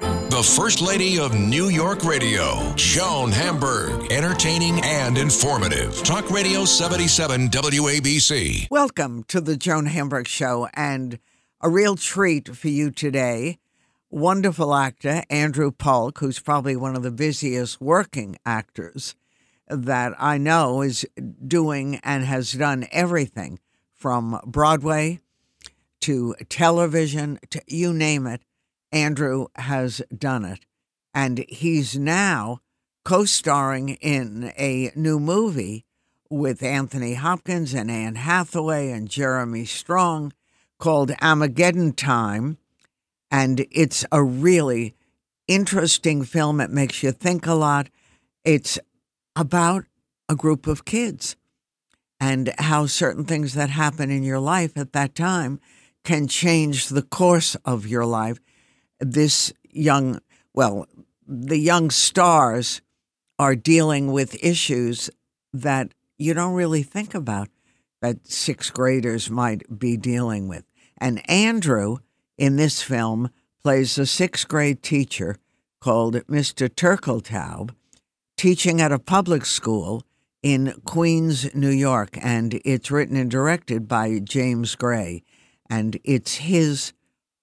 The First Lady of New York Radio, Joan Hamburg. Entertaining and informative. Talk Radio 77 WABC. Welcome to the Joan Hamburg Show, and a real treat for you today. Wonderful actor Andrew Polk, who's probably one of the busiest working actors that I know, is doing and has done everything from Broadway to television to you name it. Andrew has done it. And he's now co starring in a new movie with Anthony Hopkins and Anne Hathaway and Jeremy Strong called Armageddon Time. And it's a really interesting film. It makes you think a lot. It's about a group of kids and how certain things that happen in your life at that time can change the course of your life this young, well, the young stars are dealing with issues that you don't really think about that sixth graders might be dealing with. And Andrew in this film plays a sixth grade teacher called Mr. Turkeltaub, teaching at a public school in Queens, New York. And it's written and directed by James Gray. And it's his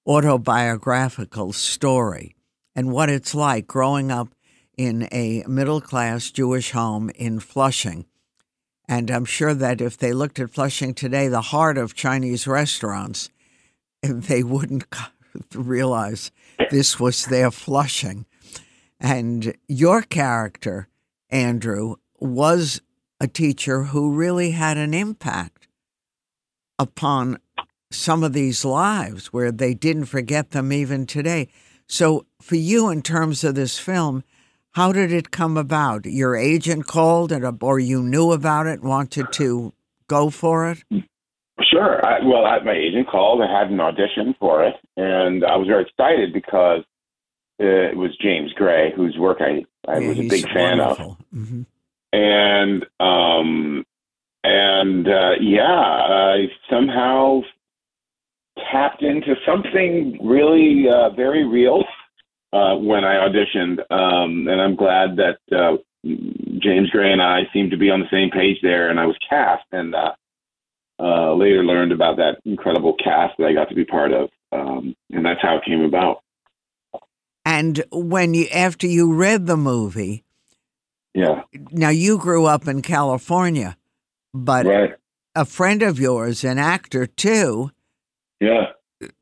autobiographical story and what it's like growing up in a middle class Jewish home in Flushing. And I'm sure that if they looked at Flushing today, the heart of Chinese restaurants, they wouldn't realize this was their Flushing. And your character, Andrew, was a teacher who really had an impact upon some of these lives where they didn't forget them even today. So, for you, in terms of this film, how did it come about? Your agent called, and or you knew about it, wanted to go for it. Sure. I, well, I, my agent called. I had an audition for it, and I was very excited because it was James Gray, whose work I, I yeah, was a big fan wonderful. of. Mm-hmm. And um, and uh, yeah, I somehow tapped into something really uh, very real uh, when I auditioned, um, and I'm glad that uh, James Gray and I seemed to be on the same page there, and I was cast, and uh, uh, later learned about that incredible cast that I got to be part of, um, and that's how it came about. And when you after you read the movie, yeah. Now you grew up in California, but right. a friend of yours, an actor too, yeah.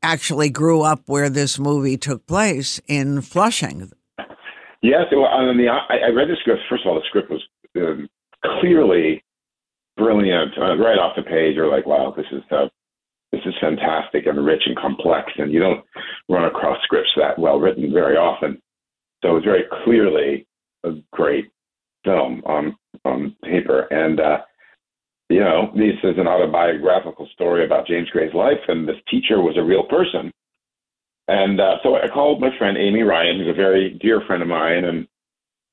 Actually grew up where this movie took place in Flushing. Yes, well, I, mean, I, I read the script. First of all, the script was um, clearly brilliant, uh, right off the page. You're like, wow, this is uh, this is fantastic and rich and complex, and you don't run across scripts that well written very often. So it was very clearly a great film on on paper, and uh, you know, this is an autobiographical story about James Gray's life, and this teacher was a real person. And uh, so I called my friend Amy Ryan, who's a very dear friend of mine, and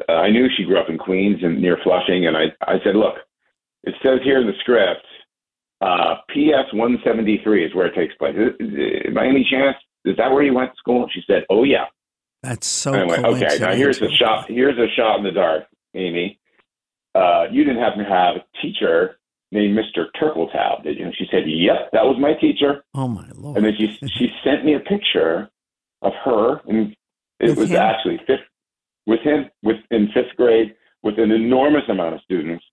uh, I knew she grew up in Queens and near Flushing. And I, I said, look, it says here in the script, uh, PS 173 is where it takes place. Is, is, by any chance, is that where you went to school? She said, oh yeah. That's so. Anyway, okay. Now here's a shot. Here's a shot in the dark, Amy. Uh, you didn't happen to have a teacher named Mr. Turkeltaub. And she said, "Yep, that was my teacher." Oh my lord! And then she she sent me a picture of her, and it with was him? actually fifth with him with in fifth grade with an enormous amount of students,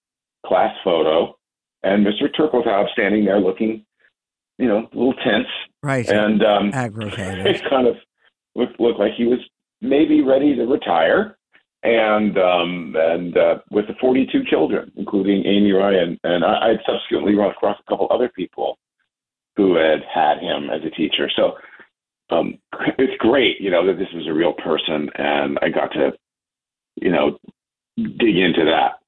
class photo, and Mr. Turkeltaub standing there looking, you know, a little tense, right, and um, aggravated. It kind of looked looked like he was maybe ready to retire and um, and uh, with the 42 children, including Amy Ryan, and I, I'd subsequently run across a couple other people who had had him as a teacher. So um, it's great, you know, that this was a real person, and I got to, you know, dig into that.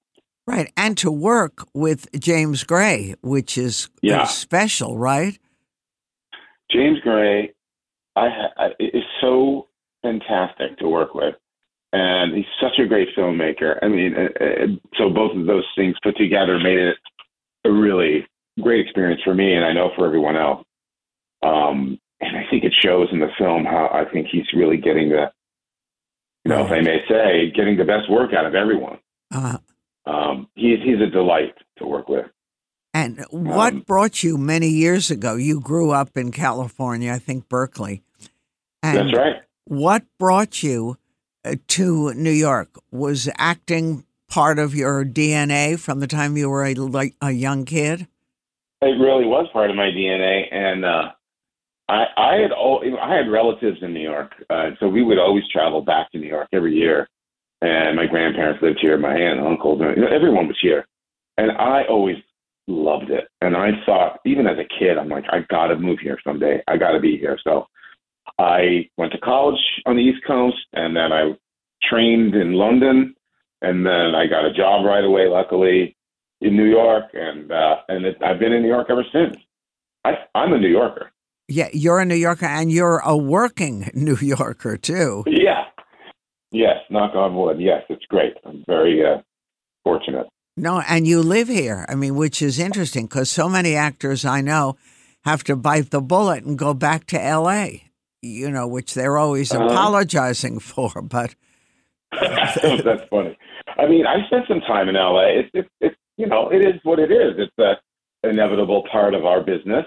Right, and to work with James Gray, which is Yeah. special, right? James Gray, I, I is so fantastic to work with, and he's such a great filmmaker. I mean, uh, uh, so both of those things put together made it a really great experience for me, and I know for everyone else. Um, and I think it shows in the film how I think he's really getting the, you know, if I may say, getting the best work out of everyone. Uh, Um, he's he's a delight to work with. and what Um, brought you many years ago? You grew up in California, I think Berkeley. And That's right. What brought you to New York? Was acting part of your DNA from the time you were a, like, a young kid? It really was part of my DNA, and uh, I, I had all, I had relatives in New York, uh, so we would always travel back to New York every year. And my grandparents lived here, my aunt and uncles, and you know, everyone was here, and I always loved it. And I thought, even as a kid, I'm like, I got to move here someday. I got to be here. So I went to college on the East Coast, and then I trained in London, and then I got a job right away, luckily in New York, and uh, and it, I've been in New York ever since. I, I'm a New Yorker. Yeah, you're a New Yorker and you're a working New Yorker too. Yeah. Yes. Knock on wood. Yes, it's great. I'm very uh, fortunate. No, and you live here. I mean, which is interesting because so many actors I know have to bite the bullet and go back to L.A. You know, which they're always Uh-huh. apologizing for. But That's funny. I mean, I spent some time in LA. It's it's it's you know it is what it is. It's a inevitable part of our business.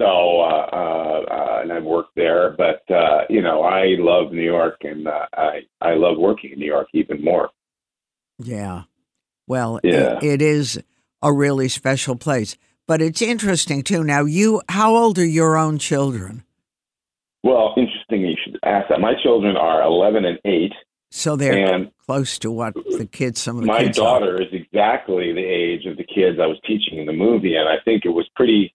So uh, uh, uh, and I've worked there, but uh, you know I love New York, and uh, I I love working in New York even more. yeah, well, Yeah. It, it is a really special place. But it's interesting too. Now, you, how old are your own children? Well, interesting you should ask that. My children are 11 and 8, So they're and close to what the kids, some of the my kids. are. daughter is exactly the age of the kids I was teaching in the movie, and I think it was pretty.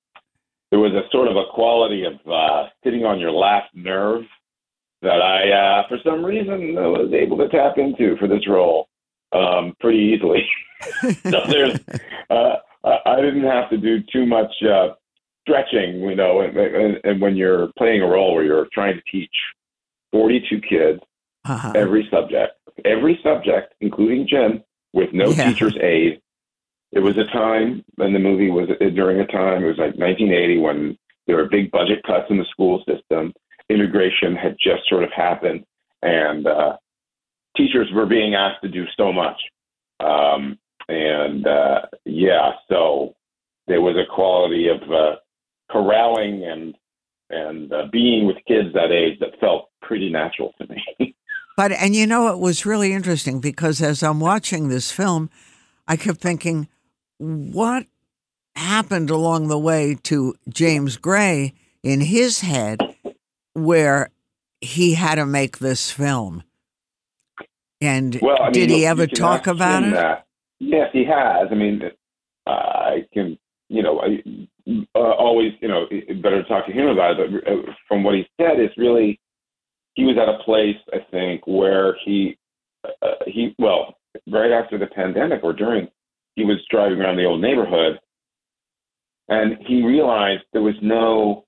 There was a sort of a quality of uh, sitting on your last nerve that I, uh, for some reason, uh, was able to tap into for this role um, pretty easily. so there's, uh, I I didn't have to do too much uh, stretching, you know, and, and, and when you're playing a role where you're trying to teach 42 kids Uh-huh. every subject, every subject, including gym, with no Yeah. teacher's aide. It was a time, and the movie was during a time, it was like 1980 when there were big budget cuts in the school system. Integration had just sort of happened, and uh, teachers were being asked to do so much. Um, and uh, yeah, so there was a quality of uh, corralling and and uh, being with kids that age that felt pretty natural to me. But and you know it was really interesting because as I'm watching this film, I kept thinking, what happened along the way to James Gray in his head where he had to make this film? And Well, I mean, did he ever talk about it? That. Yes, he has. I mean, uh, I can, you know, I uh, always, you know, better to talk to him about it. But uh, from what he said, it's really he was at a place, I think, where he uh, he well, right after the pandemic or during, he was driving around the old neighborhood, and he realized there was no,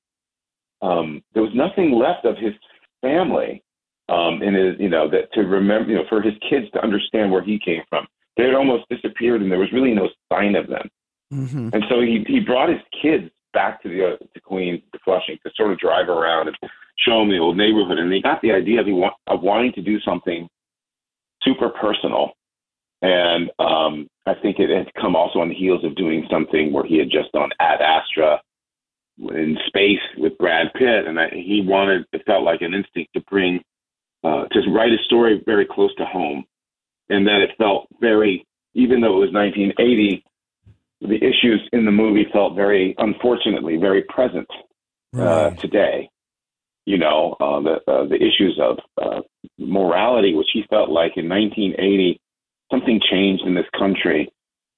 um, there was nothing left of his family um, in his, you know, that to remember, you know, for his kids to understand where he came from. They had almost disappeared, and there was really no sign of them. hmm And so he he brought his kids back to the uh, to Queens, to Flushing, to sort of drive around and show them the old neighborhood. And he got the idea of he want, of wanting to do something super personal. And um, I think it had come also on the heels of doing something where he had just done Ad Astra in space with Brad Pitt, and I, he wanted it felt like an instinct to bring uh, to write a story very close to home, and that it felt very, even though it was 1980, the issues in the movie felt very, unfortunately, very present uh, today. You know, uh, the uh, the issues of uh, morality, which he felt like in 1980, something changed in this country,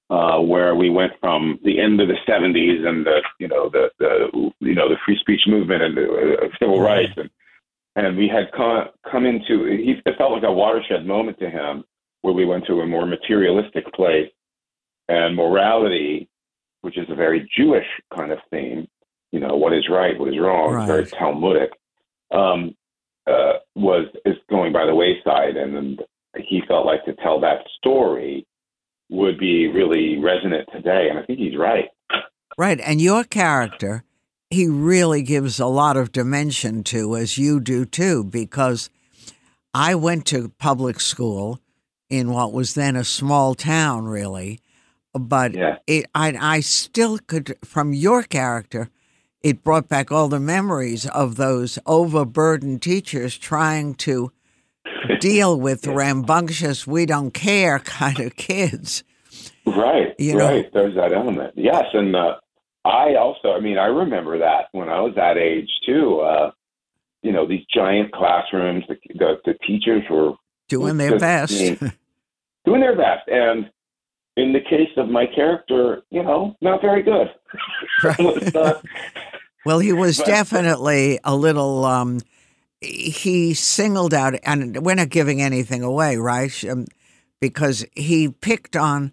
uh, where we went from the end of the 70s and the you know the the you know the free speech movement and the uh, civil rights. And and we had come come into he it felt like a watershed moment to him where we went to a more materialistic place and morality, which is a very Jewish kind of theme. You know, what is right, what is wrong, Right. very Talmudic. Um, uh, was is going by the wayside, and, and he felt like to tell that story would be really resonant today, and I think he's right. Right. And your character, he really gives a lot of dimension to, as you do too, because I went to public school in what was then a small town, really. But Yeah. it, I, I still could, from your character, it brought back all the memories of those overburdened teachers trying to deal with rambunctious, we don't care kind of kids. Right, You know- right. There's that element. Yes, and uh, I also, I mean, I remember that when I was that age too. Uh, you know, these giant classrooms. The the, the teachers were Doing their Just best. doing their best, and in the case of my character, you know, not very good. Was, uh, Well, he was But- definitely a little. Um, he singled out, and we're not giving anything away, right? Um, because he picked on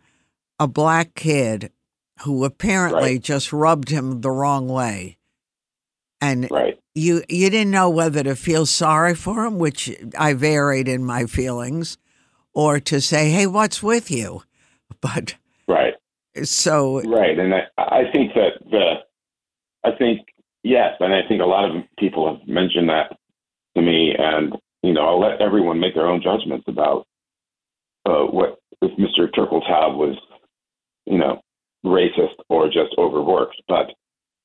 a black kid who apparently Right. just rubbed him the wrong way, and right. you you didn't know whether to feel sorry for him, which I varied in my feelings, or to say, "Hey, what's with you?" But Right. so Right, and I, I think that the, I think yes, and I think a lot of people have mentioned that to me, and you know, I'll let everyone make their own judgments about uh, what if Mr. Turkeltaub was, you know, racist or just overworked. But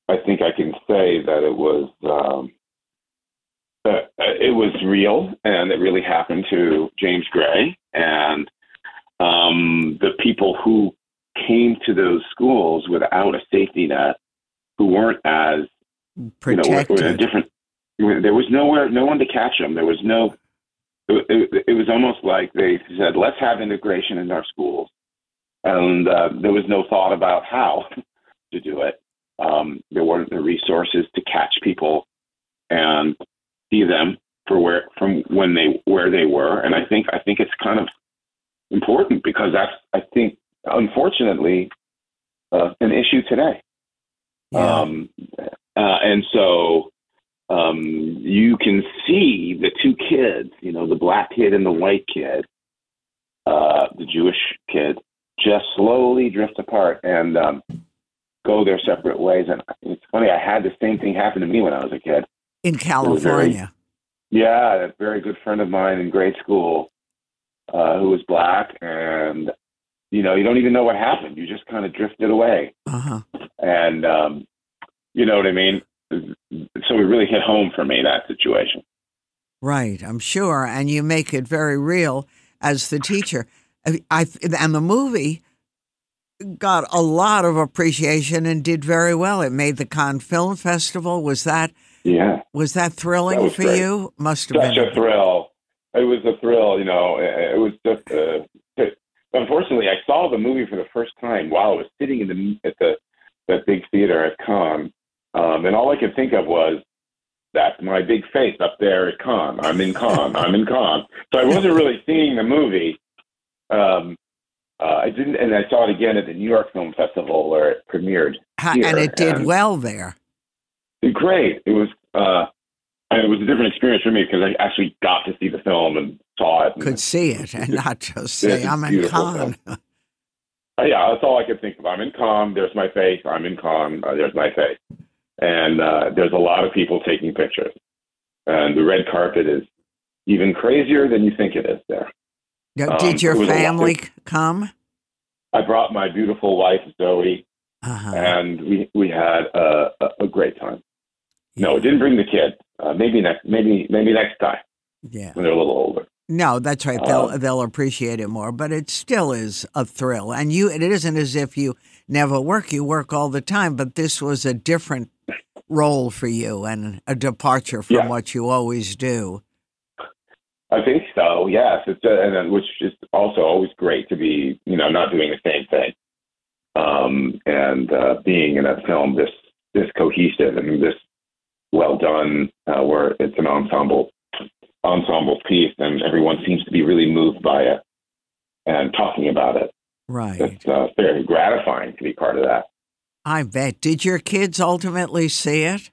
I think I can say that it was um, uh, it was real, and it really happened to James Gray and um, the people who came to those schools without a safety net, who weren't as you know, protected. different. There was nowhere, no one to catch them. There was no. It, it, it was almost like they said, "Let's have integration in our schools," and uh, there was no thought about how to do it. Um, there weren't the resources to catch people and see them for where from when they where they were, and I think I think it's kind of important because that's I think unfortunately uh, an issue today. Yeah. Um, uh, and so um, you can see the two kids, you know, the black kid and the white kid, uh, the Jewish kid, just slowly drift apart and um, go their separate ways. And it's funny, I had the same thing happen to me when I was a kid. in was very- California. Yeah, a very good friend of mine in grade school uh, who was black, and you know, you don't even know what happened. You just kind of drifted away. Uh huh. and um, you know what I mean. So it really hit home for me that situation. Right, I'm sure, and you make it very real as the teacher. I, I and the movie got a lot of appreciation and did very well. It made the Cannes Film Festival. Was that Yeah, was that thrilling That was for great. you? Must have such been. a thrill. It was a thrill. You know, it, was just. Uh, unfortunately, I saw the movie for the first time while I was sitting in the at the that big theater at Cannes, um, and all I could think of was. That's my big face up there at Cannes. I'm in Cannes. I'm in Cannes. So I wasn't really seeing the movie. Um, uh, I didn't, and I saw it again at the New York Film Festival where it premiered. Here, and it did and- well there. Great. It was, uh, it was a different experience for me because I actually got to see the film and saw it. And, Could see it and not just say, I'm in Cannes. uh, yeah, that's all I could think of. I'm in Cannes. There's my face. I'm in Cannes. Uh, there's my face. And uh, there's a lot of people taking pictures. And the red carpet is even crazier than you think it is there. Now, Um, Did your family come? I brought my beautiful wife, Zoe, Uh-huh. and we, we had a, a, a great time. No, it didn't bring the kid. Uh, maybe next, maybe maybe next time Yeah. when they're a little older. No, that's right. They'll Um, they'll appreciate it more, but it still is a thrill. And you, it isn't as if you never work. You work all the time, but this was a different role for you and a departure from Yeah. what you always do. I think so. Yes, it's uh, and then, which is also always great to be, you know, not doing the same thing, um, and uh, being in a film this this cohesive and this well done, uh, where it's an ensemble ensemble piece, and everyone seems to be really moved by it and talking about it. Right. It's uh, very gratifying to be part of that. I bet. Did your kids ultimately see it?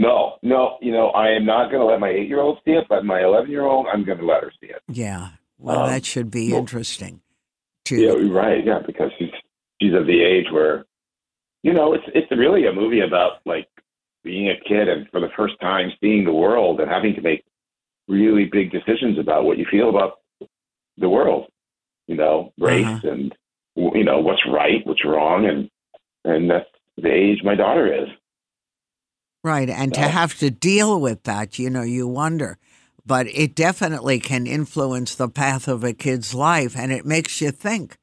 No, no, you know, I am not going to let my eight year old see it, but my 11 year old, I'm going to let her see it. Yeah. Well, Um, that should be well, interesting. To Yeah, right. Yeah, because she's she's of the age where, you know, it's it's really a movie about like being a kid and for the first time seeing the world and having to make really big decisions about what you feel about the world. You know, race Uh-huh. and you know what's right, what's wrong, and and that's the age my daughter is. Right. And to have to deal with that, you know, you wonder. But it definitely can influence the path of a kid's life and it makes you think.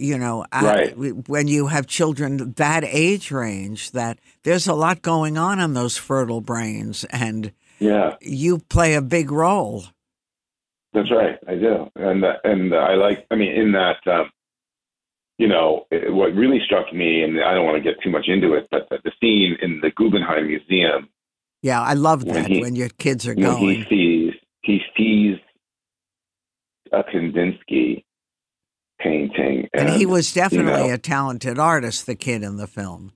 You know, Right. when you have children that age range, that there's a lot going on in those fertile brains, and Yeah, you play a big role. That's right. I do, and and I like. I mean, in that, um, you know, it, what really struck me, and I don't want to get too much into it, but the, the scene in the Guggenheim Museum Yeah, I love When that he- when your kids are when going. he sees he sees a Kandinsky painting, And he was definitely know. a talented artist, the kid in the film.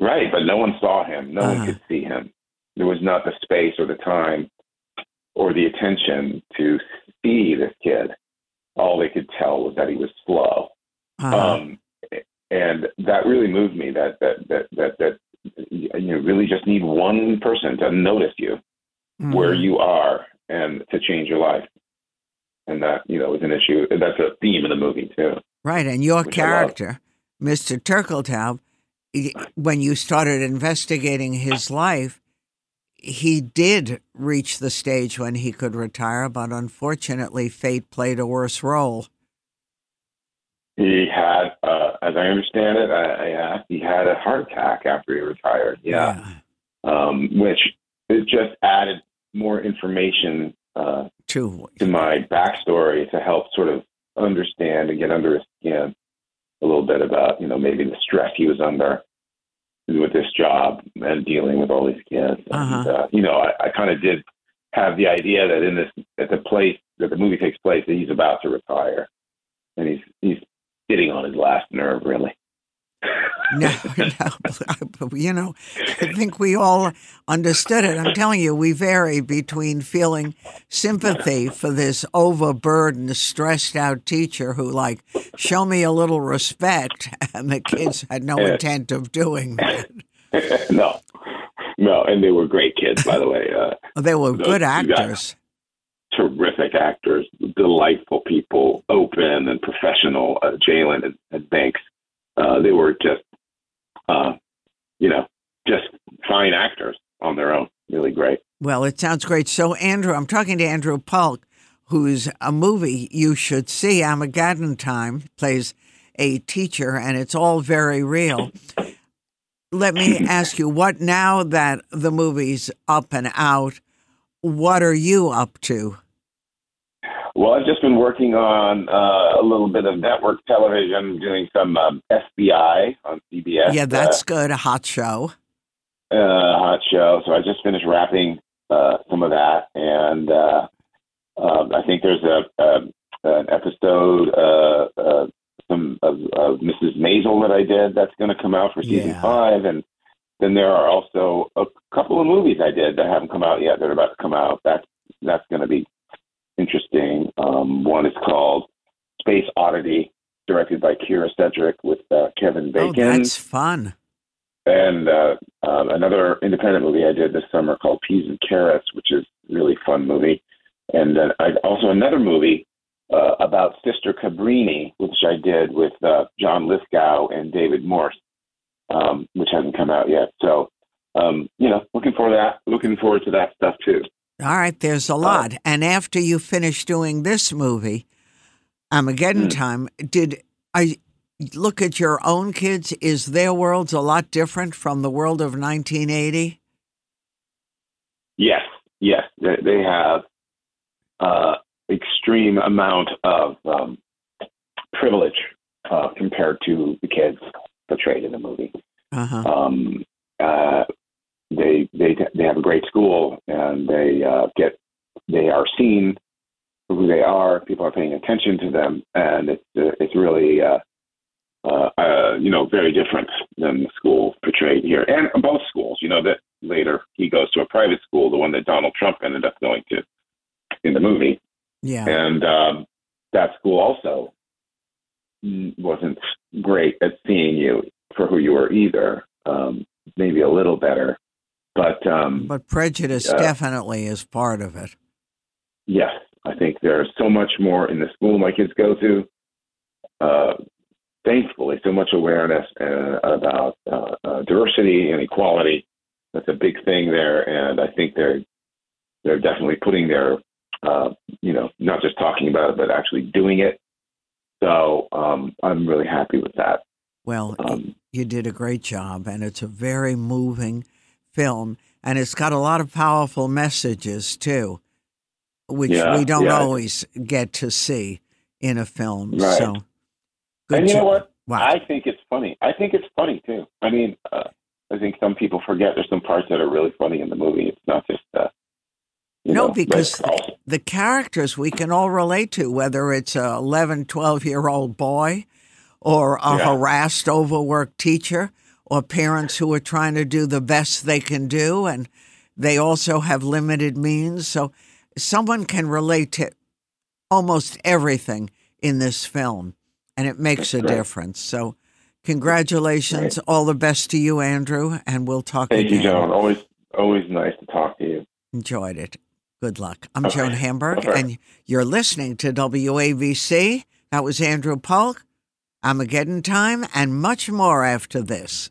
right, but no one saw him. No Uh-huh. one could see him. There was not the space or the time or the attention to see this kid. All they could tell was that he was slow. Uh-huh. um, and that really moved me. That that that that that you really just need one person to notice you where Mhm. you are and to change your life. And that you know is an issue. And that's a theme in the movie too. Right, and your which I love. character, Mr. Turkeltaub, when you started investigating his life, he did reach the stage when he could retire, but unfortunately, fate played a worse role. He had, uh, as I understand it, I, I he had a heart attack after he retired. Yeah, Um, which it just added more information uh, True. to my backstory to help sort of understand and get under his skin a little bit about, you know, maybe the stress he was under with this job and dealing with all these kids. Uh-huh. And, uh, you know, I, I kind of did have the idea that in this, at the place that the movie takes place, that he's about to retire, and he's he's sitting on his last nerve, really. No, no, you know, I think we all understood it. I'm telling you, we vary between feeling sympathy for this overburdened, stressed out teacher who, like, show me a little respect, and the kids had no intent of doing that. no, no, and they were great kids, by the way. Uh, They were good actors. terrific actors, delightful people, open and professional. Uh, Jaylin and, and Banks, uh, they were just, uh, you know, just fine actors on their own. Really great. Well, it sounds great. So, Andrew, I'm talking to Andrew Polk, who's a movie you should see. Armageddon Time plays a teacher, and it's all very real. Let me ask you, what now that the movie's up and out, what are you up to? Well, I've just been working on uh, a little bit of network television, doing some um, FBI on CBS. Yeah, that's good. A hot show. uh, uh, hot show. So I just finished wrapping uh, some of that, and uh, um, I think there's a, a an episode uh, uh, some of, of Mrs. Maisel that I did that's going to come out for season Yeah. five, and then there are also a couple of movies I did that haven't come out yet that are about to come out. That's that's going to be interesting. Um, one is called Space Oddity, directed by Kyra Sedgwick with uh, Kevin Oh, Bacon that's fun. and uh, um, another independent movie I did this summer called Peas and Carrots, which is a really fun movie. And then I also another movie uh, about Sister Cabrini, which I did with uh, John Lithgow and David Morse, um, which hasn't come out yet. So, um, you know, looking forward to that. Looking forward to that stuff too. All right, there's a lot. And after you finish doing this movie, Armageddon Hmm. Time, did I look at your own kids? Is their worlds a lot different from the world of 1980? Yes, yes, they, they have uh, extreme amount of um, privilege uh, compared to the kids portrayed in the movie. Uh huh. um, uh, they they they have a great school and they uh, get they are seen for who they are. People are paying attention to them, and it's uh, it's really uh, uh, uh, you know very different than the school portrayed here, and both schools. You know that later he goes to a private school, the one that Donald Trump ended up going to in the movie, Yeah. and um, that school also wasn't great at seeing you for who you were either. Um, maybe a little better, but um, But prejudice Yeah. definitely is part of it. yes, I think there's so much more in the school my kids go to. Uh, thankfully, so much awareness uh, about uh, uh, diversity and equality. That's a big thing there, and I think they're they're definitely putting their uh, you know not just talking about it, but actually doing it. So um, I'm really happy with that. Well, Um, you did a great job, and it's a very moving film, and it's got a lot of powerful messages too, which Yeah, we don't yeah. always get to see in a film. Right. So, good and you know what? Wow. I think it's funny. I think it's funny too. I mean, uh, I think some people forget there's some parts that are really funny in the movie. It's not just uh, you no, know, because Red the characters we can all relate to, whether it's a 11, 12 year old boy or a Yeah. harassed, overworked teacher or parents who are trying to do the best they can do and they also have limited means. So someone can relate to almost everything in this film and it makes a difference. So congratulations. All the best to you, Andrew, and we'll talk again. Thank again. you, Joan. Always, always nice to talk to you. Enjoyed it. Good luck. I'm Okay. Joan Hamburg, Okay. and you're listening to WABC. That was Andrew Polk, I'm a Armageddon Time, and much more after this.